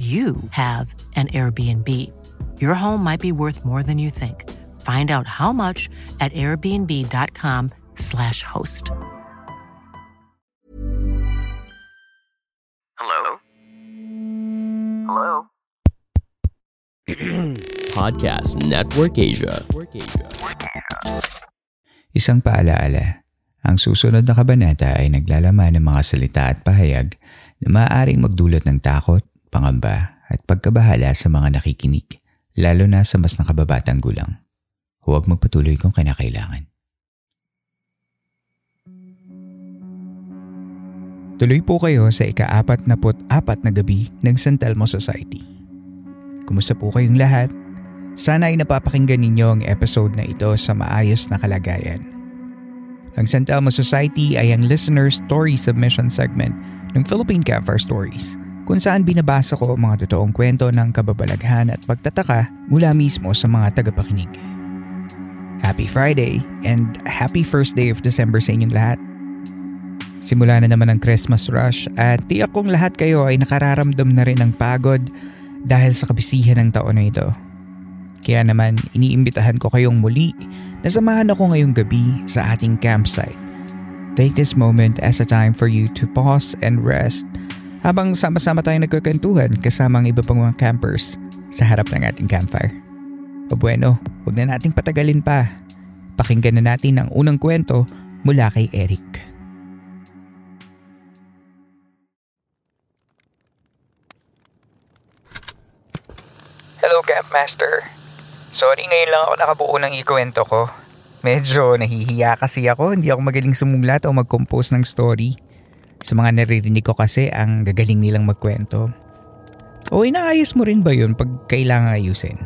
you have an Airbnb. Your home might be worth more than you think. Find out how much at airbnb.com/slash host. Hello? Hello? Podcast Network Asia. Isang paalaala, ang susunod na kabanata ay naglalaman ng mga salita at pahayag na maaaring magdulot ng takot, pangamba at pagkabahala sa mga nakikinig, lalo na sa mas nakababatang gulang. Huwag magpatuloy kung kinakailangan. Tuloy po kayo sa ika-apat na apat na gabi ng San Telmo Society. Kumusta po kayong lahat? Sana ay napapakinggan ninyo ang episode na ito sa maayos na kalagayan. Ang San Telmo Society ay ang listener story submission segment ng Philippine Campfire Stories kung saan binabasa ko mga totoong kwento ng kababalaghan at pagtataka mula mismo sa mga tagapakinig. Happy Friday and happy first day of December sa inyong lahat. Simula na naman ang Christmas rush at tiyak kong lahat kayo ay nakararamdam na rin ng pagod dahil sa kabisihan ng taon na ito. Kaya naman iniimbitahan ko kayong muli na samahan ako ngayong gabi sa ating campsite. Take this moment as a time for you to pause and rest habang sama-sama tayong nagkukwentuhan kasama ang iba pang mga campers sa harap ng ating campfire. O bueno, huwag na nating patagalin pa. Pakinggan na natin ang unang kwento mula kay Eric. Hello, Campmaster. Sorry, ngayon lang ako nakabuo ng ikwento ko. Medyo nahihiya kasi ako, hindi ako magaling sumulat o mag-compose ng story. Sa mga naririnig ko kasi, ang gagaling nilang magkwento. O inaayos mo rin ba yun pag kailangan ayusin?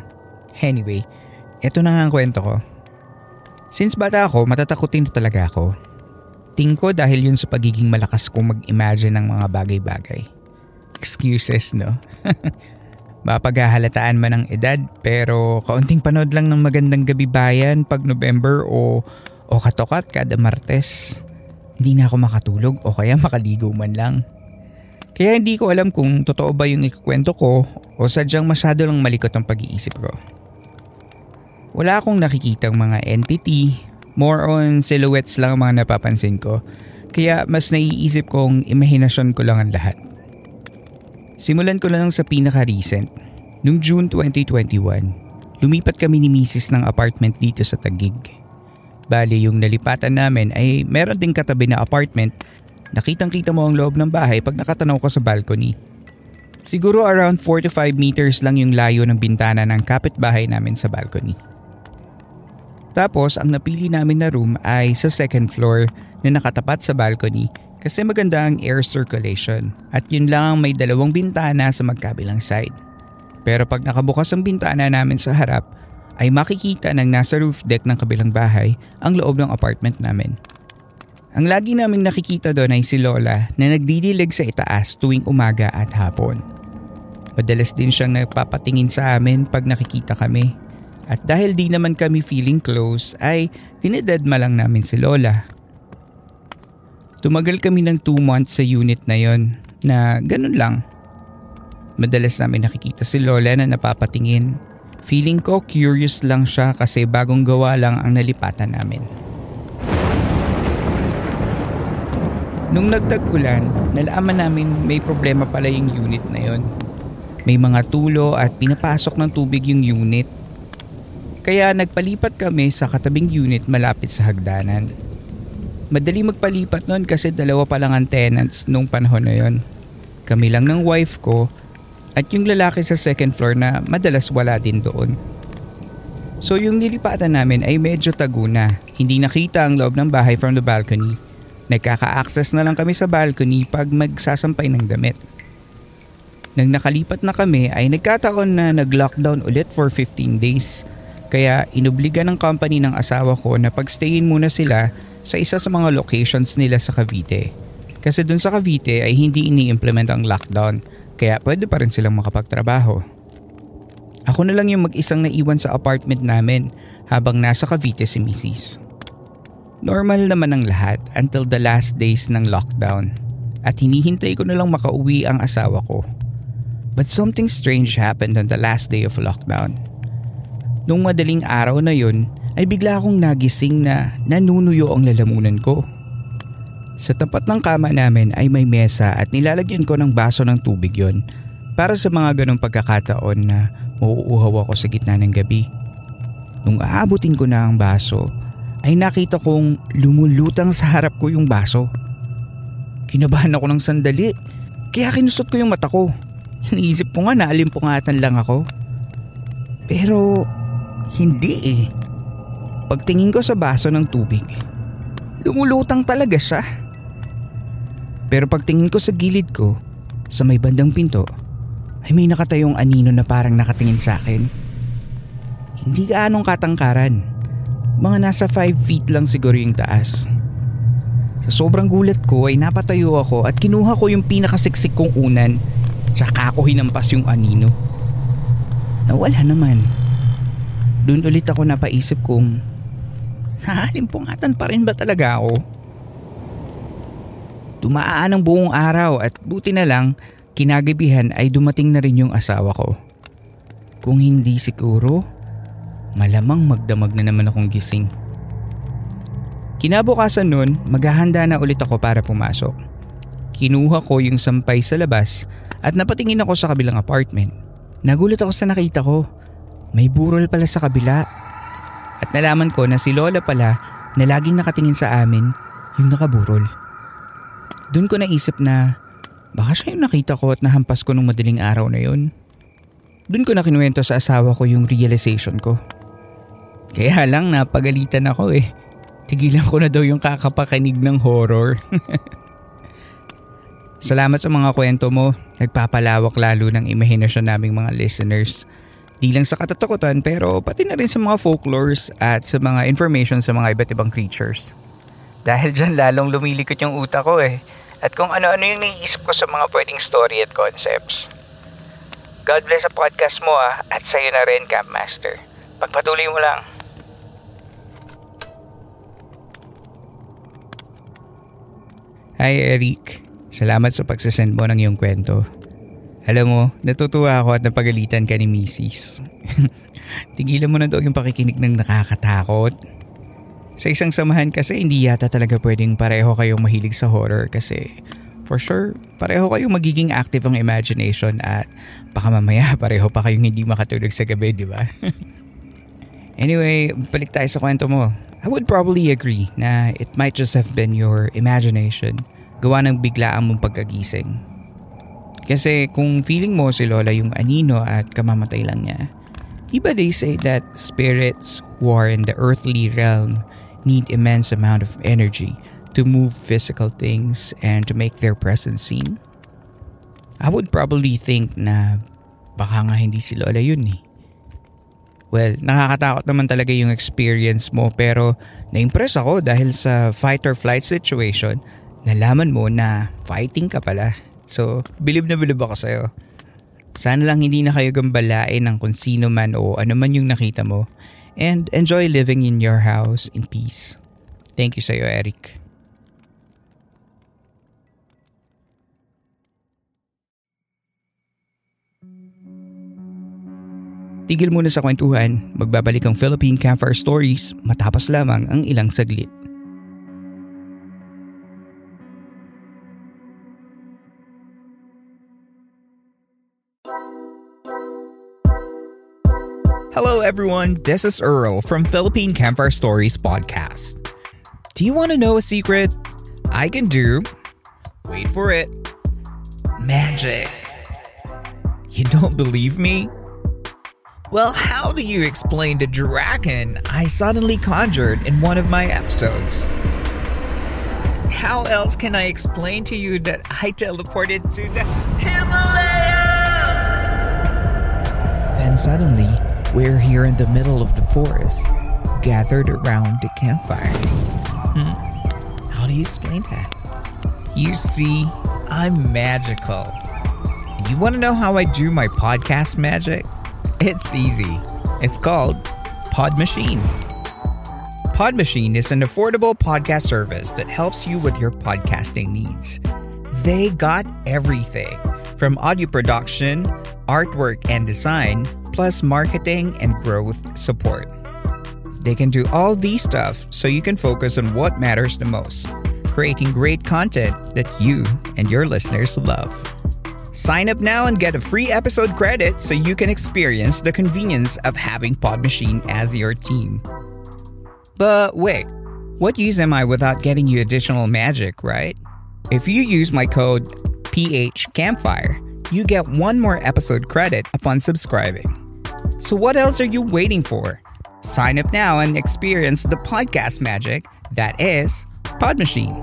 Anyway, eto na nga ang kwento ko. Since bata ako, matatakutin na talaga ako. Ting ko dahil yun sa pagiging malakas kong mag-imagine ng mga bagay-bagay. Excuses, no? Mapaghahalataan man ang edad pero kaunting panood lang ng magandang gabi bayan pag November o, o katokat kada Martes. Hindi na ako makatulog o kaya makaligo man lang. Kaya hindi ko alam kung totoo ba yung ikukwento ko o sadyang masyado lang malikot ang pag-iisip ko. Wala akong nakikitang mga entity, more on silhouettes lang ang mga napapansin ko. Kaya mas naiisip kong imahinasyon ko lang ang lahat. Simulan ko lang sa pinaka-recent. Noong June 2021, lumipat kami ni Mrs. ng apartment dito sa Tagig. Bali yung nalipatan namin ay meron ding katabi na apartment. Nakitang kita mo ang loob ng bahay pag nakatanaw ka sa balcony. Siguro around 4 to 5 meters lang yung layo ng bintana ng kapitbahay namin sa balcony. Tapos ang napili namin na room ay sa second floor na nakatapat sa balcony kasi maganda ang air circulation at yun lang may dalawang bintana sa magkabilang side. Pero pag nakabukas ang bintana namin sa harap, ay makikita ng nasa roof deck ng kabilang bahay ang loob ng apartment namin. Ang lagi naming nakikita doon ay si Lola na nagdidilig sa itaas tuwing umaga at hapon. Madalas din siyang nagpapatingin sa amin pag nakikita kami. At dahil di naman kami feeling close ay dinededma lang namin si Lola Tumagal kami ng 2 months sa unit na yon na ganun lang. Madalas namin nakikita si Lola na napapatingin. Feeling ko curious lang siya kasi bagong gawa lang ang nalipatan namin. Nung nagtag-ulan, nalaman namin may problema pala yung unit na yon. May mga tulo at pinapasok ng tubig yung unit. Kaya nagpalipat kami sa katabing unit malapit sa hagdanan. Madali magpalipat noon kasi dalawa pa lang ang tenants nung panahon na yon. Kami lang ng wife ko at yung lalaki sa second floor na madalas wala din doon. So yung nilipatan namin ay medyo taguna. Hindi nakita ang loob ng bahay from the balcony. Nagkaka-access na lang kami sa balcony pag magsasampay ng damit. Nang nakalipat na kami ay nagkataon na nag-lockdown ulit for 15 days. Kaya inubliga ng company ng asawa ko na pagstayin muna sila sa isa sa mga locations nila sa Cavite. Kasi dun sa Cavite ay hindi ini-implement ang lockdown kaya pwede pa rin silang makapagtrabaho. Ako na lang yung mag-isang naiwan sa apartment namin habang nasa Cavite si Mrs. Normal naman ang lahat until the last days ng lockdown at hinihintay ko na lang makauwi ang asawa ko. But something strange happened on the last day of lockdown. Nung madaling araw na yun, ay bigla akong nagising na nanunuyo ang lalamunan ko. Sa tapat ng kama namin ay may mesa at nilalagyan ko ng baso ng tubig yon para sa mga ganong pagkakataon na mauuhaw ako sa gitna ng gabi. Nung aabutin ko na ang baso, ay nakita kong lumulutang sa harap ko yung baso. Kinabahan ako ng sandali, kaya kinusot ko yung mata ko. Iniisip ko nga na alimpungatan lang ako. Pero hindi eh. Pagtingin ko sa baso ng tubig, lumulutang talaga siya. Pero pagtingin ko sa gilid ko, sa may bandang pinto, ay may nakatayong anino na parang nakatingin sa akin. Hindi gaanong katangkaran. Mga nasa 5 feet lang siguro yung taas. Sa sobrang gulat ko ay napatayo ako at kinuha ko yung pinakasiksik kong unan Tsaka ako hinampas yung anino. Nawala naman. Doon ulit ako napaisip kung Nahalimpungatan pa rin ba talaga ako? Dumaan ang buong araw at buti na lang kinagabihan ay dumating na rin yung asawa ko. Kung hindi siguro, malamang magdamag na naman akong gising. Kinabukasan nun, maghahanda na ulit ako para pumasok. Kinuha ko yung sampay sa labas at napatingin ako sa kabilang apartment. Nagulat ako sa nakita ko. May burol pala sa kabila. At nalaman ko na si Lola pala na laging nakatingin sa amin yung nakaburol. Doon ko naisip na baka siya yung nakita ko at nahampas ko nung madaling araw na yun. Doon ko na kinuwento sa asawa ko yung realization ko. Kaya lang napagalitan ako eh. Tigilan ko na daw yung kakapakinig ng horror. Salamat sa mga kwento mo. Nagpapalawak lalo ng imahinasyon naming mga listeners. Di lang sa katatakutan pero pati na rin sa mga folklores at sa mga information sa mga iba't ibang creatures. Dahil dyan lalong lumilikot yung utak ko eh. At kung ano-ano yung naiisip ko sa mga pwedeng story at concepts. God bless sa podcast mo ah at sa'yo na rin Camp Master. Pagpatuloy mo lang. Hi Eric. Salamat sa pagsasend mo ng iyong kwento. Alam mo, natutuwa ako at napagalitan ka ni Mrs. Tigilan mo na daw yung pakikinig ng nakakatakot. Sa isang samahan kasi hindi yata talaga pwedeng pareho kayong mahilig sa horror kasi for sure pareho kayong magiging active ang imagination at baka mamaya pareho pa kayong hindi makatulog sa gabi, di ba? anyway, balik tayo sa kwento mo. I would probably agree na it might just have been your imagination gawa ng biglaang mong pagkagising. Kasi kung feeling mo si Lola yung anino at kamamatay lang niya, iba they say that spirits who are in the earthly realm need immense amount of energy to move physical things and to make their presence seen. I would probably think na baka nga hindi si Lola yun eh. Well, nakakatakot naman talaga yung experience mo pero na-impress ako dahil sa fight or flight situation nalaman mo na fighting ka pala. So, bilib na bilib ako sa'yo. Sana lang hindi na kayo gambalain ng kung sino man o ano man yung nakita mo. And enjoy living in your house in peace. Thank you sa'yo, Eric. Tigil muna sa kwentuhan, magbabalik ang Philippine Campfire Stories matapos lamang ang ilang saglit. Hello, everyone. This is Earl from Philippine Campfire Stories podcast. Do you want to know a secret? I can do. Wait for it. Magic. You don't believe me? Well, how do you explain the dragon I suddenly conjured in one of my episodes? How else can I explain to you that I teleported to the Himalayas? then suddenly, we're here in the middle of the forest, gathered around the campfire. Hmm. How do you explain that? You see, I'm magical. You want to know how I do my podcast magic? It's easy. It's called Pod Machine. Pod Machine is an affordable podcast service that helps you with your podcasting needs. They got everything from audio production, artwork and design, plus marketing and growth support. They can do all these stuff so you can focus on what matters the most creating great content that you and your listeners love. Sign up now and get a free episode credit so you can experience the convenience of having Pod Machine as your team. But wait, what use am I without getting you additional magic, right? If you use my code PH Campfire, you get one more episode credit upon subscribing. So what else are you waiting for? Sign up now and experience the podcast magic that is Pod Machine.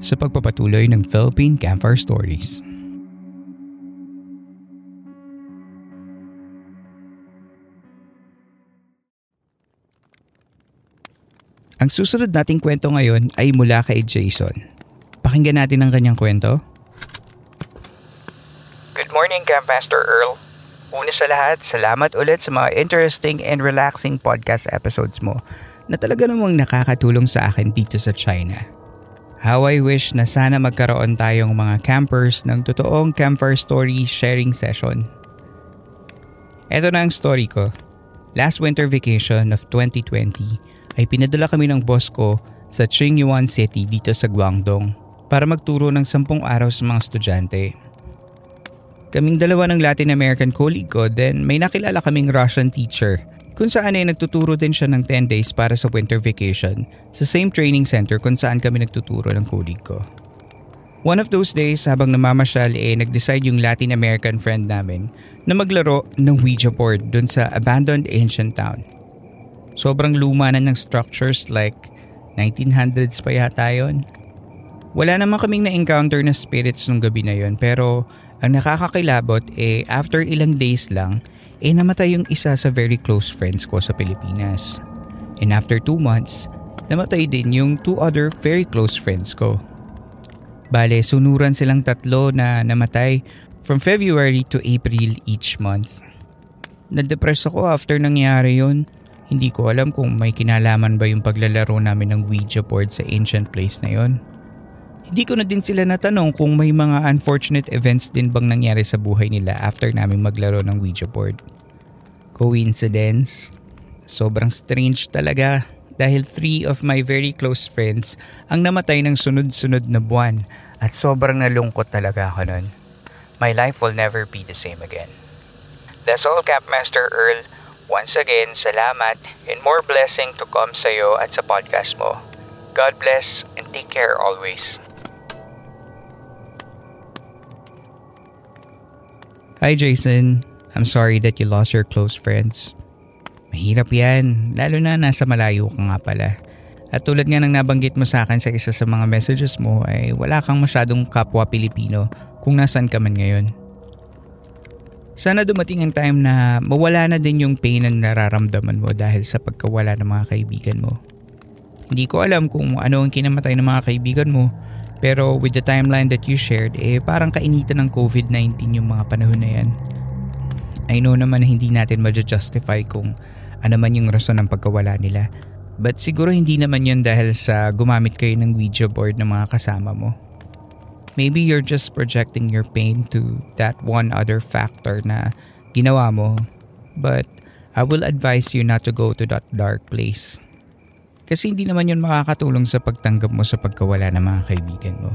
Sa pagpapatuloy ng Philippine Campfire Stories. Ang susunod nating kwento ngayon ay mula kay Jason. Pakinggan natin ang kanyang kwento. Good morning, Campmaster Earl. Una sa lahat, salamat ulit sa mga interesting and relaxing podcast episodes mo na talaga namang nakakatulong sa akin dito sa China. How I wish na sana magkaroon tayong mga campers ng totoong campfire story sharing session. Ito na ang story ko. Last winter vacation of 2020, ay pinadala kami ng boss ko sa Qingyuan City dito sa Guangdong para magturo ng sampung araw sa mga estudyante. Kaming dalawa ng Latin American colleague ko then may nakilala kaming Russian teacher kung saan ay nagtuturo din siya ng 10 days para sa winter vacation sa same training center kung saan kami nagtuturo ng colleague ko. One of those days habang namamasyal eh nag-decide yung Latin American friend namin na maglaro ng Ouija board dun sa abandoned ancient town. Sobrang luma na ng structures like 1900s pa yata yun. Wala naman kaming na-encounter na spirits nung gabi na yon pero ang nakakakilabot eh after ilang days lang eh namatay yung isa sa very close friends ko sa Pilipinas. And after two months, namatay din yung two other very close friends ko. Bale, sunuran silang tatlo na namatay from February to April each month. Nadepress ako after nangyari yon hindi ko alam kung may kinalaman ba yung paglalaro namin ng Ouija board sa ancient place na yon. Hindi ko na din sila natanong kung may mga unfortunate events din bang nangyari sa buhay nila after namin maglaro ng Ouija board. Coincidence? Sobrang strange talaga dahil three of my very close friends ang namatay ng sunod-sunod na buwan at sobrang nalungkot talaga ako nun. My life will never be the same again. That's all, Capmaster Earl. Once again, salamat and more blessing to come sa iyo at sa podcast mo. God bless and take care always. Hi Jason, I'm sorry that you lost your close friends. Mahirap yan, lalo na nasa malayo ka nga pala. At tulad nga ng nabanggit mo sa akin sa isa sa mga messages mo ay wala kang masyadong kapwa Pilipino kung nasan ka man ngayon. Sana dumating ang time na mawala na din yung pain na nararamdaman mo dahil sa pagkawala ng mga kaibigan mo. Hindi ko alam kung ano ang kinamatay ng mga kaibigan mo pero with the timeline that you shared eh parang kainitan ng COVID-19 yung mga panahon na yan. I know naman na hindi natin ma-justify kung ano man yung rason ng pagkawala nila. But siguro hindi naman yun dahil sa gumamit kayo ng Ouija board ng mga kasama mo. Maybe you're just projecting your pain to that one other factor na ginawa mo. But I will advise you not to go to that dark place. Kasi hindi naman yun makakatulong sa pagtanggap mo sa pagkawala ng mga kaibigan mo.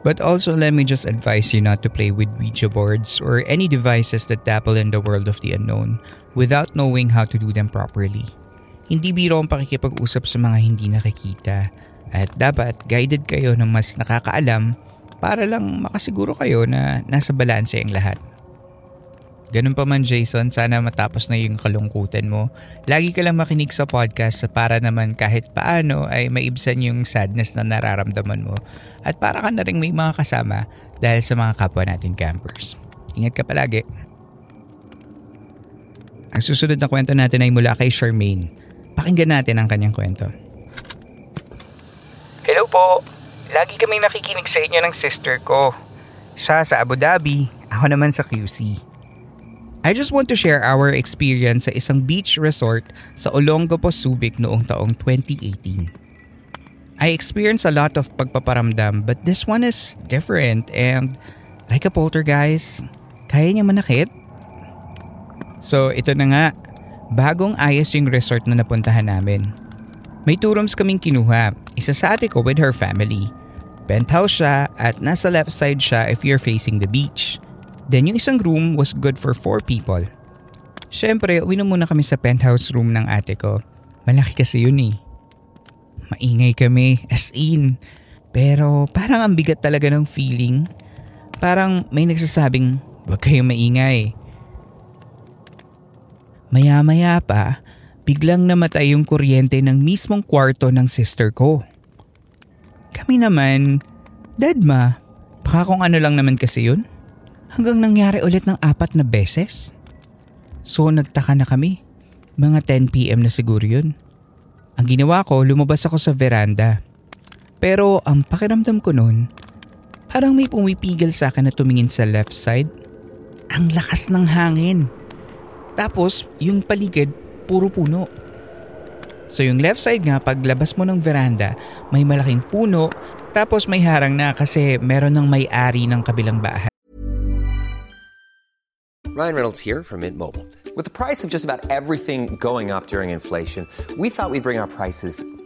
But also let me just advise you not to play with Ouija boards or any devices that dabble in the world of the unknown without knowing how to do them properly. Hindi biro ang pakikipag-usap sa mga hindi nakikita at dapat guided kayo ng mas nakakaalam para lang makasiguro kayo na nasa balanse ang lahat. Ganun pa man Jason, sana matapos na yung kalungkutan mo. Lagi ka lang makinig sa podcast para naman kahit paano ay maibsan yung sadness na nararamdaman mo. At para ka na rin may mga kasama dahil sa mga kapwa natin campers. Ingat ka palagi. Ang susunod na kwento natin ay mula kay Charmaine. Pakinggan natin ang kanyang kwento. Po. Lagi kami nakikinig sa inyo ng sister ko. Siya sa Abu Dhabi, ako naman sa QC. I just want to share our experience sa isang beach resort sa Olongapo, Subic noong taong 2018. I experienced a lot of pagpaparamdam but this one is different and like a poltergeist, kaya niya manakit. So ito na nga, bagong ayos yung resort na napuntahan namin. May two rooms kaming kinuha, isa sa ate ko with her family. Penthouse siya at nasa left side siya if you're facing the beach. Then yung isang room was good for 4 people. Siyempre, uwi na muna kami sa penthouse room ng ate ko. Malaki kasi yun eh. Maingay kami, as in. Pero parang ang bigat talaga ng feeling. Parang may nagsasabing, huwag kayong maingay. Maya-maya pa, biglang namatay yung kuryente ng mismong kwarto ng sister ko. Kami naman, dead ma, baka kung ano lang naman kasi yun hanggang nangyari ulit ng apat na beses. So nagtaka na kami. Mga 10pm na siguro yun. Ang ginawa ko, lumabas ako sa veranda. Pero ang pakiramdam ko noon, parang may pumipigil sa akin na tumingin sa left side. Ang lakas ng hangin. Tapos yung paligid, puro puno. So yung left side nga, paglabas mo ng veranda, may malaking puno, tapos may harang na kasi meron ng may-ari ng kabilang bahay. Ryan Reynolds here from Mint Mobile. With the price of just about everything going up during inflation, we thought we'd bring our prices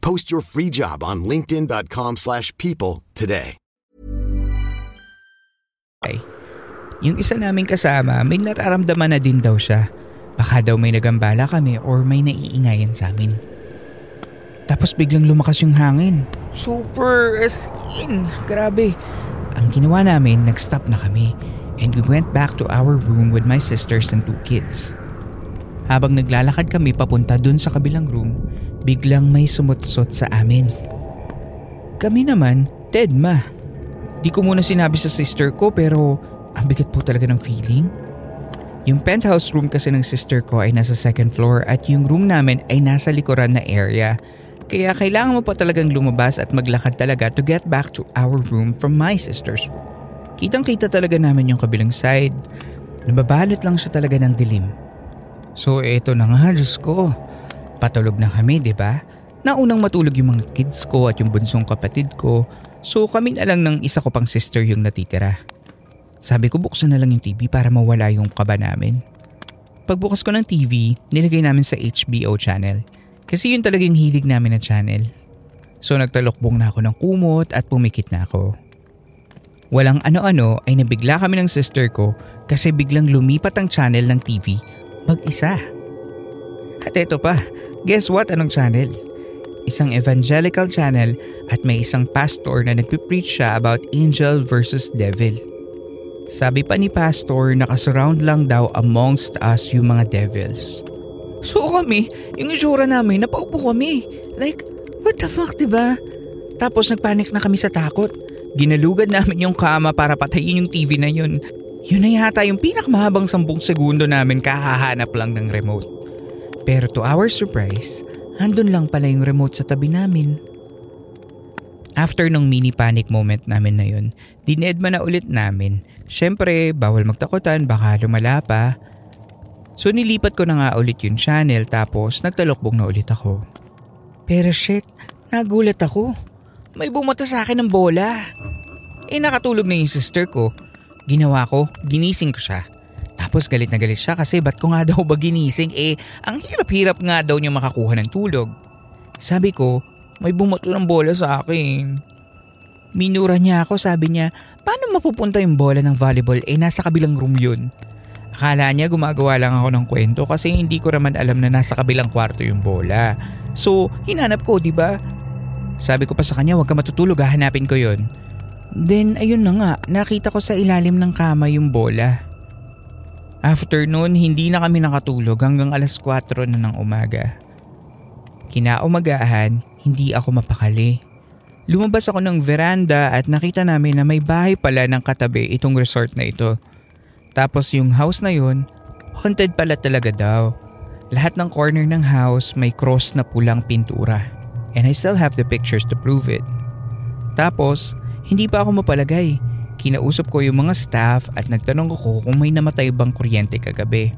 Post your free job on linkedin.com/people slash people today. Yung isa naming kasama, may nararamdaman na din daw siya. Baka daw may nagambala kami or may naiingayan sa amin. Tapos biglang lumakas yung hangin. Super as in. Grabe. Ang ginawa namin, nag-stop na kami. And we went back to our room with my sisters and two kids. Habang naglalakad kami papunta dun sa kabilang room, biglang may sumutsot sa amin. Kami naman, dead ma. Di ko muna sinabi sa sister ko pero ang bigat po talaga ng feeling. Yung penthouse room kasi ng sister ko ay nasa second floor at yung room namin ay nasa likuran na area. Kaya kailangan mo pa talagang lumabas at maglakad talaga to get back to our room from my sister's. Kitang kita talaga namin yung kabilang side. Nababalot lang siya talaga ng dilim. So eto na nga, Diyos ko. Patulog na kami, di ba? Naunang matulog yung mga kids ko at yung bunsong kapatid ko. So kami na lang ng isa ko pang sister yung natitira. Sabi ko buksan na lang yung TV para mawala yung kaba namin. Pagbukas ko ng TV, nilagay namin sa HBO channel. Kasi yun talaga yung hilig namin na channel. So nagtalokbong na ako ng kumot at pumikit na ako. Walang ano-ano ay nabigla kami ng sister ko kasi biglang lumipat ang channel ng TV mag-isa. At eto pa, guess what anong channel? Isang evangelical channel at may isang pastor na nagpipreach siya about angel versus devil. Sabi pa ni pastor nakasurround lang daw amongst us yung mga devils. So kami, yung isura namin, napaupo kami. Like, what the fuck, diba? Tapos nagpanik na kami sa takot. Ginalugad namin yung kama para patayin yung TV na yun. Yun na yata yung pinakamahabang sampung segundo namin kakahanap lang ng remote. Pero to our surprise, andun lang pala yung remote sa tabi namin. After nung mini panic moment namin na yun, dinedma na ulit namin. Siyempre, bawal magtakutan, baka lumala pa. So nilipat ko na nga ulit yung channel tapos nagtalokbong na ulit ako. Pero shit, nagulat ako. May bumata sa akin ng bola. Eh nakatulog na yung sister ko. Ginawa ko, ginising ko siya. Tapos galit na galit siya kasi ba't ko nga daw ba ginising? Eh, ang hirap-hirap nga daw niya makakuha ng tulog. Sabi ko, may bumato ng bola sa akin. Minura niya ako, sabi niya, paano mapupunta yung bola ng volleyball? Eh, nasa kabilang room yun. Akala niya gumagawa lang ako ng kwento kasi hindi ko naman alam na nasa kabilang kwarto yung bola. So, hinanap ko, di ba? Sabi ko pa sa kanya, huwag ka matutulog, hahanapin ko yon. Then, ayun na nga, nakita ko sa ilalim ng kama yung bola. After noon, hindi na kami nakatulog hanggang alas 4 na ng umaga. Kinaumagahan, hindi ako mapakali. Lumabas ako ng veranda at nakita namin na may bahay pala ng katabi itong resort na ito. Tapos yung house na yun, haunted pala talaga daw. Lahat ng corner ng house may cross na pulang pintura. And I still have the pictures to prove it. Tapos, hindi pa ako mapalagay. Kinausap ko yung mga staff at nagtanong ko kung may namatay bang kuryente kagabi.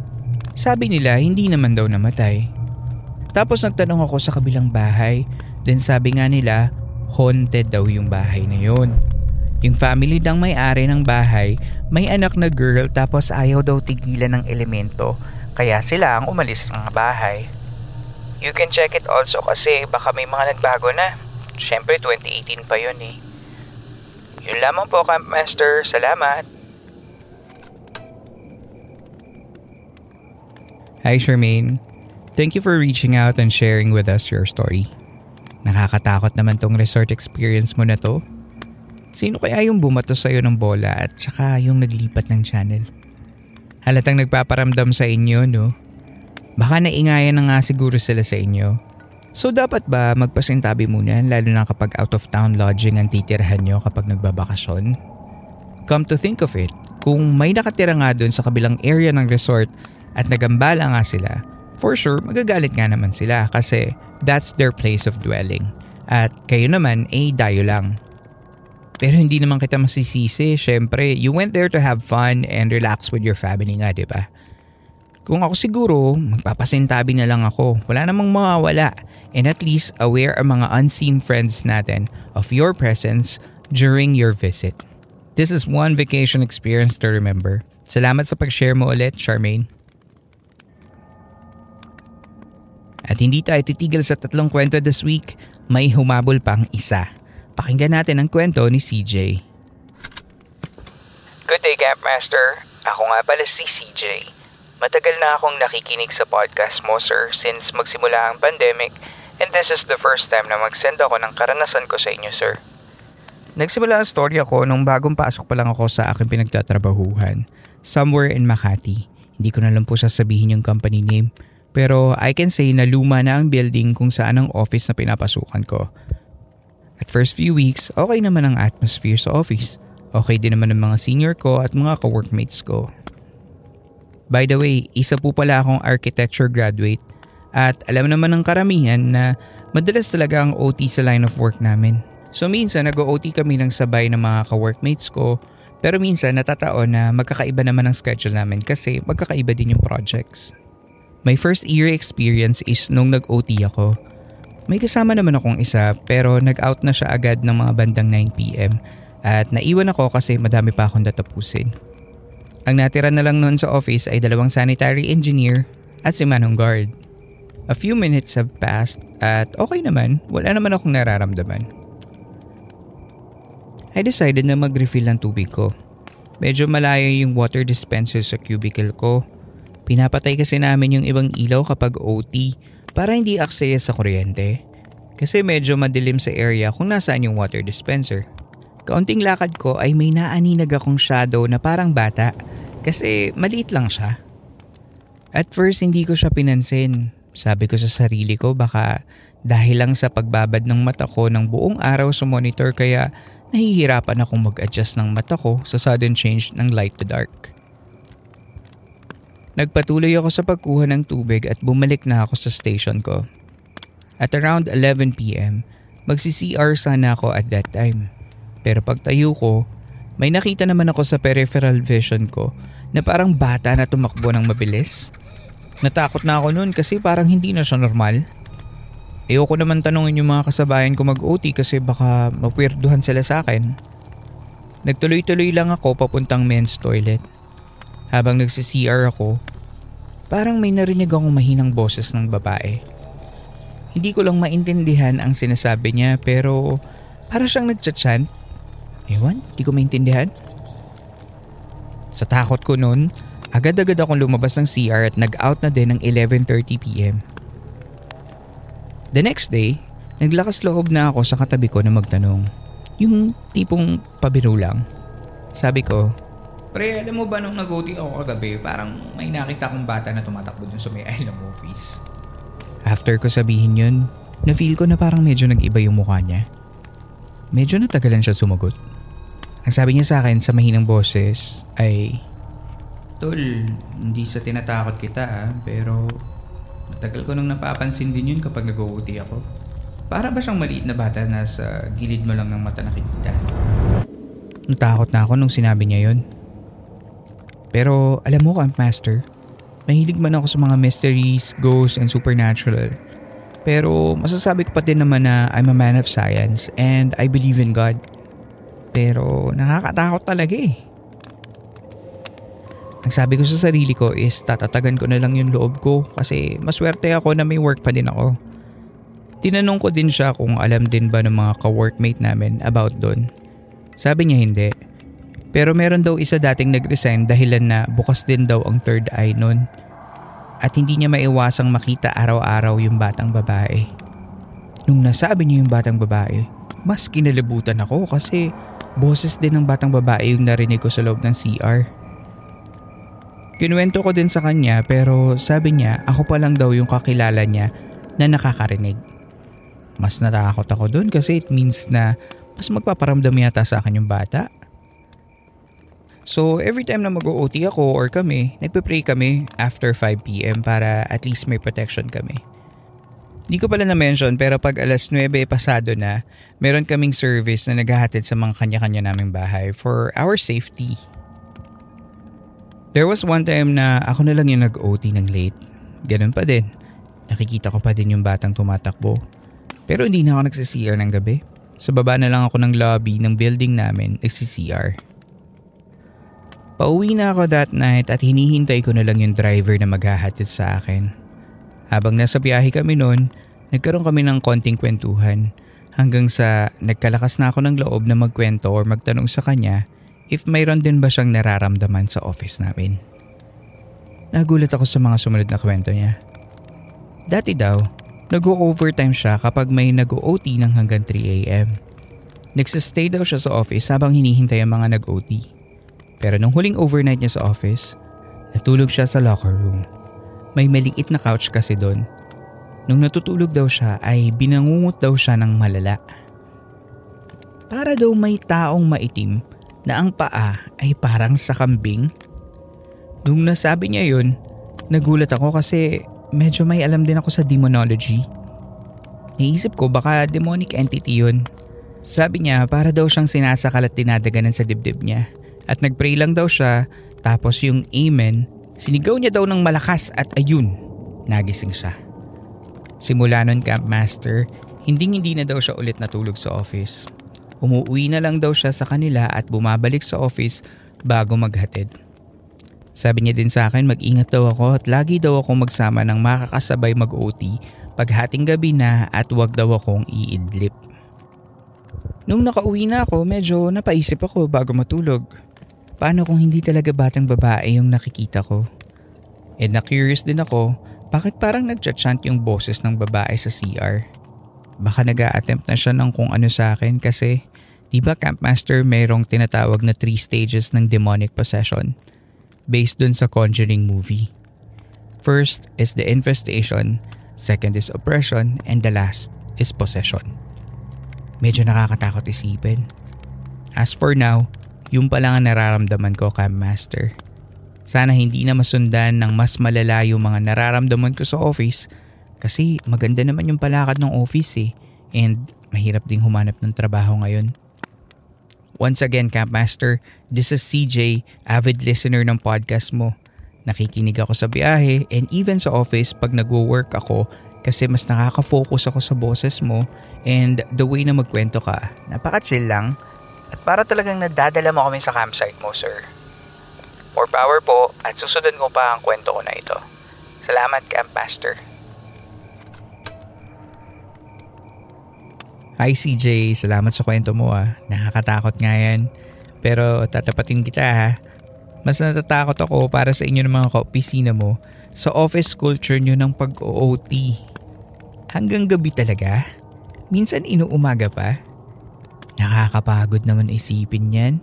Sabi nila hindi naman daw namatay. Tapos nagtanong ako sa kabilang bahay. Then sabi nga nila, haunted daw yung bahay na yon. Yung family dang may-ari ng bahay, may anak na girl tapos ayaw daw tigilan ng elemento kaya sila ang umalis ng bahay. You can check it also kasi baka may mga nagbago na. Siyempre 2018 pa yun eh. Yun lamang po Campmaster, salamat. Hi Charmaine. Thank you for reaching out and sharing with us your story. Nakakatakot naman tong resort experience mo na to. Sino kaya yung bumato sa'yo ng bola at saka yung naglipat ng channel? Halatang nagpaparamdam sa inyo, no? Baka naingayan na nga siguro sila sa inyo. So dapat ba magpasintabi muna lalo na kapag out of town lodging ang titirhan nyo kapag nagbabakasyon? Come to think of it, kung may nakatira nga doon sa kabilang area ng resort at nagambala nga sila, for sure magagalit nga naman sila kasi that's their place of dwelling. At kayo naman ay eh, dayo lang. Pero hindi naman kita masisisi. Siyempre, you went there to have fun and relax with your family nga, di ba? Kung ako siguro, magpapasintabi na lang ako. Wala namang mawawala. And at least aware ang mga unseen friends natin of your presence during your visit. This is one vacation experience to remember. Salamat sa pag-share mo ulit, Charmaine. At hindi tayo titigil sa tatlong kwento this week, may humabol pang isa. Pakinggan natin ang kwento ni CJ. Good day, Campmaster. Ako nga pala si CJ. Matagal na akong nakikinig sa podcast mo, sir, since magsimula ang pandemic and this is the first time na mag-send ako ng karanasan ko sa inyo, sir. Nagsimula ang story ako nung bagong pasok pa lang ako sa aking pinagtatrabahuhan. Somewhere in Makati. Hindi ko na lang po sasabihin yung company name. Pero I can say na luma na ang building kung saan ang office na pinapasukan ko. At first few weeks, okay naman ang atmosphere sa office. Okay din naman ang mga senior ko at mga ka-workmates ko. By the way, isa po pala akong architecture graduate at alam naman ng karamihan na madalas talaga ang OT sa line of work namin. So minsan nag-OT kami ng sabay ng mga ka-workmates ko pero minsan natataon na magkakaiba naman ang schedule namin kasi magkakaiba din yung projects. My first year experience is nung nag-OT ako. May kasama naman akong isa pero nag-out na siya agad ng mga bandang 9pm at naiwan ako kasi madami pa akong datapusin. Ang natira na lang noon sa office ay dalawang sanitary engineer at si Manong Guard. A few minutes have passed at okay naman, wala naman akong nararamdaman. I decided na mag-refill ng tubig ko. Medyo malayo yung water dispenser sa cubicle ko. Pinapatay kasi namin yung ibang ilaw kapag OT para hindi aksaya sa kuryente. Kasi medyo madilim sa area kung nasaan yung water dispenser. Kaunting lakad ko ay may naaninag akong shadow na parang bata kasi maliit lang siya. At first hindi ko siya pinansin. Sabi ko sa sarili ko baka dahil lang sa pagbabad ng mata ko ng buong araw sa monitor kaya nahihirapan akong mag-adjust ng mata ko sa sudden change ng light to dark. Nagpatuloy ako sa pagkuha ng tubig at bumalik na ako sa station ko. At around 11pm, Magsi-CR sana ako at that time. Pero pagtayo ko, may nakita naman ako sa peripheral vision ko na parang bata na tumakbo ng mabilis. Natakot na ako noon kasi parang hindi na siya normal. Ayoko naman tanongin yung mga kasabayan ko mag-OT kasi baka mapwirduhan sila sa akin. Nagtuloy-tuloy lang ako papuntang men's toilet. Habang nagsi-CR ako, parang may narinig akong mahinang boses ng babae. Hindi ko lang maintindihan ang sinasabi niya pero para siyang nagchat-chant Ewan, di ko maintindihan. Sa takot ko noon, agad-agad akong lumabas ng CR at nag-out na din ng 11.30pm. The next day, naglakas loob na ako sa katabi ko na magtanong. Yung tipong pabiro lang. Sabi ko, Pre, alam mo ba nung nag-OT ako kagabi, parang may nakita kong bata na tumatakbo dun sa may aisle ng office. After ko sabihin yun, na-feel ko na parang medyo nag-iba yung mukha niya. Medyo natagalan siya sumagot. Ang sabi niya sa akin sa mahinang boses ay, Tol, hindi sa tinatakot kita ah, pero matagal ko nang napapansin din yun kapag nag-OOT ako. Para ba siyang maliit na bata na sa gilid mo lang ng mata nakikita? Natakot na ako nung sinabi niya yun. Pero alam mo Camp Master, mahilig man ako sa mga mysteries, ghosts, and supernatural. Pero masasabi ko pa din naman na I'm a man of science and I believe in God. Pero nakakatakot talaga eh. Ang sabi ko sa sarili ko is tatatagan ko na lang yung loob ko kasi maswerte ako na may work pa din ako. Tinanong ko din siya kung alam din ba ng mga ka-workmate namin about doon. Sabi niya hindi. Pero meron daw isa dating nag-resign dahilan na bukas din daw ang third eye noon. At hindi niya maiwasang makita araw-araw yung batang babae. Nung nasabi niya yung batang babae, mas kinalibutan ako kasi Boses din ng batang babae yung narinig ko sa loob ng CR. Kinuwento ko din sa kanya pero sabi niya ako pa lang daw yung kakilala niya na nakakarinig. Mas natakot ako doon kasi it means na mas magpaparamdam yata sa akin yung bata. So every time na mag-OT ako or kami, nagpe-pray kami after 5pm para at least may protection kami. Hindi ko pala na-mention pero pag alas 9 pasado na, meron kaming service na naghahatid sa mga kanya-kanya naming bahay for our safety. There was one time na ako na lang yung nag-OT ng late. Ganun pa din. Nakikita ko pa din yung batang tumatakbo. Pero hindi na ako nagsi-CR ng gabi. Sa baba na lang ako ng lobby ng building namin nagsi-CR. Pauwi na ako that night at hinihintay ko na lang yung driver na maghahatid sa akin. Habang nasa biyahe kami noon, nagkaroon kami ng konting kwentuhan hanggang sa nagkalakas na ako ng loob na magkwento or magtanong sa kanya if mayroon din ba siyang nararamdaman sa office namin. Nagulat ako sa mga sumunod na kwento niya. Dati daw, nag-overtime siya kapag may nag-OT ng hanggang 3am. Nagsistay daw siya sa office habang hinihintay ang mga nag-OT. Pero nung huling overnight niya sa office, natulog siya sa locker room. May maliit na couch kasi doon. Nung natutulog daw siya ay binangungot daw siya ng malala. Para daw may taong maitim na ang paa ay parang sa kambing. Nung nasabi niya yun, nagulat ako kasi medyo may alam din ako sa demonology. Naisip ko baka demonic entity yun. Sabi niya para daw siyang sinasakal at dinadaganan sa dibdib niya. At nagpray lang daw siya tapos yung amen Sinigaw niya daw ng malakas at ayun, nagising siya. Simula nun Camp Master, hindi hindi na daw siya ulit natulog sa office. Umuwi na lang daw siya sa kanila at bumabalik sa office bago maghatid. Sabi niya din sa akin mag-ingat daw ako at lagi daw ako magsama ng makakasabay mag-OT paghating gabi na at wag daw akong iidlip. Nung nakauwi na ako, medyo napaisip ako bago matulog. Paano kung hindi talaga batang babae yung nakikita ko? And na-curious din ako, bakit parang nagchat-chant yung boses ng babae sa CR? Baka nag attempt na siya ng kung ano sa akin kasi di ba Campmaster mayroong tinatawag na 3 stages ng demonic possession based dun sa Conjuring movie. First is the infestation, second is oppression, and the last is possession. Medyo nakakatakot isipin. As for now, yung pa lang ang nararamdaman ko, Cam Master. Sana hindi na masundan ng mas malala yung mga nararamdaman ko sa office kasi maganda naman yung palakad ng office eh. And mahirap ding humanap ng trabaho ngayon. Once again, Campmaster, this is CJ, avid listener ng podcast mo. Nakikinig ako sa biyahe and even sa office pag nagwo-work ako kasi mas nakaka-focus ako sa boses mo and the way na magkwento ka. Napaka-chill lang at para talagang nadadala mo kami sa campsite mo, sir. More power po at susunod mo pa ang kwento ko na ito. Salamat, Campmaster. Hi CJ, salamat sa kwento mo ah. Nakakatakot nga yan. Pero tatapatin kita ha. Mas natatakot ako para sa inyo ng mga kaopisina mo sa office culture nyo ng pag-OT. Hanggang gabi talaga? Minsan inuumaga pa? Nakakapagod naman isipin yan.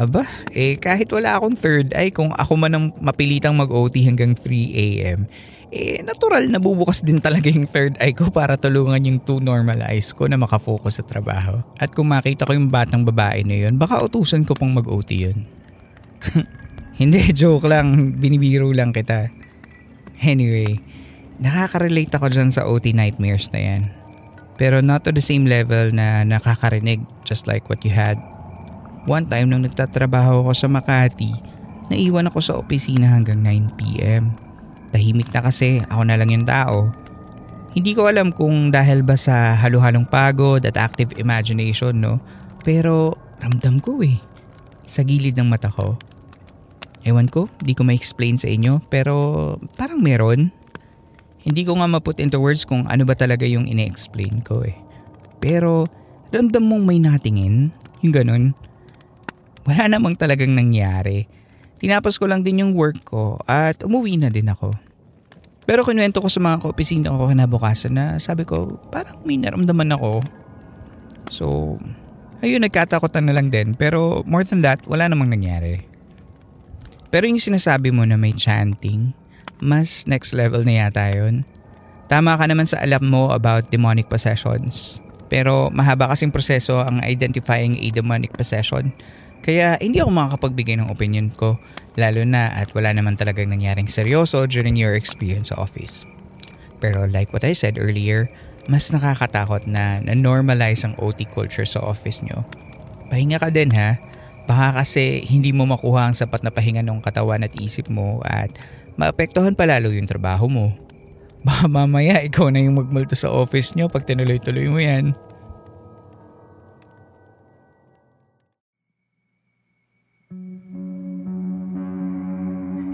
Aba, eh kahit wala akong third eye kung ako man ang mapilitang mag-OT hanggang 3 a.m., eh natural na bubukas din talaga yung third eye ko para tulungan yung two normal eyes ko na makafocus sa trabaho. At kung makita ko yung batang babae na yun, baka utusan ko pang mag-OT yun. Hindi, joke lang. Binibiro lang kita. Anyway, nakaka-relate ako dyan sa OT nightmares na yan. Pero not to the same level na nakakarinig just like what you had. One time nung nagtatrabaho ako sa Makati, naiwan ako sa opisina hanggang 9pm. Tahimik na kasi ako na lang yung tao. Hindi ko alam kung dahil ba sa halo-halong pagod at active imagination no. Pero ramdam ko eh. Sa gilid ng mata ko. Ewan ko, di ko ma-explain sa inyo pero parang meron. Hindi ko nga ma-put into words kung ano ba talaga yung ine-explain ko eh. Pero ramdam mong may natingin, yung ganun. Wala namang talagang nangyari. Tinapos ko lang din yung work ko at umuwi na din ako. Pero kinuwento ko sa mga kaopisina ko kinabukasan na sabi ko parang may naramdaman ako. So, ayun nagkatakotan na lang din pero more than that wala namang nangyari. Pero yung sinasabi mo na may chanting, mas next level na yata yun. Tama ka naman sa alam mo about demonic possessions. Pero mahaba kasing proseso ang identifying a demonic possession kaya hindi ako makakapagbigay ng opinion ko lalo na at wala naman talagang nangyaring seryoso during your experience sa office. Pero like what I said earlier, mas nakakatakot na na-normalize ang OT culture sa office nyo. Pahinga ka din ha. Baka kasi hindi mo makuha ang sapat na pahinga ng katawan at isip mo at maapektuhan palalo yung trabaho mo. Baka mamaya ikaw na yung magmulto sa office nyo pag tinuloy-tuloy mo yan.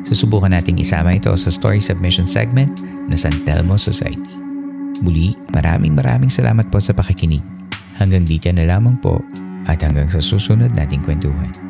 Susubukan nating isama ito sa story submission segment na San Telmo Society. Muli, maraming maraming salamat po sa pakikinig. Hanggang dito na lamang po at hanggang sa susunod nating kwentuhan.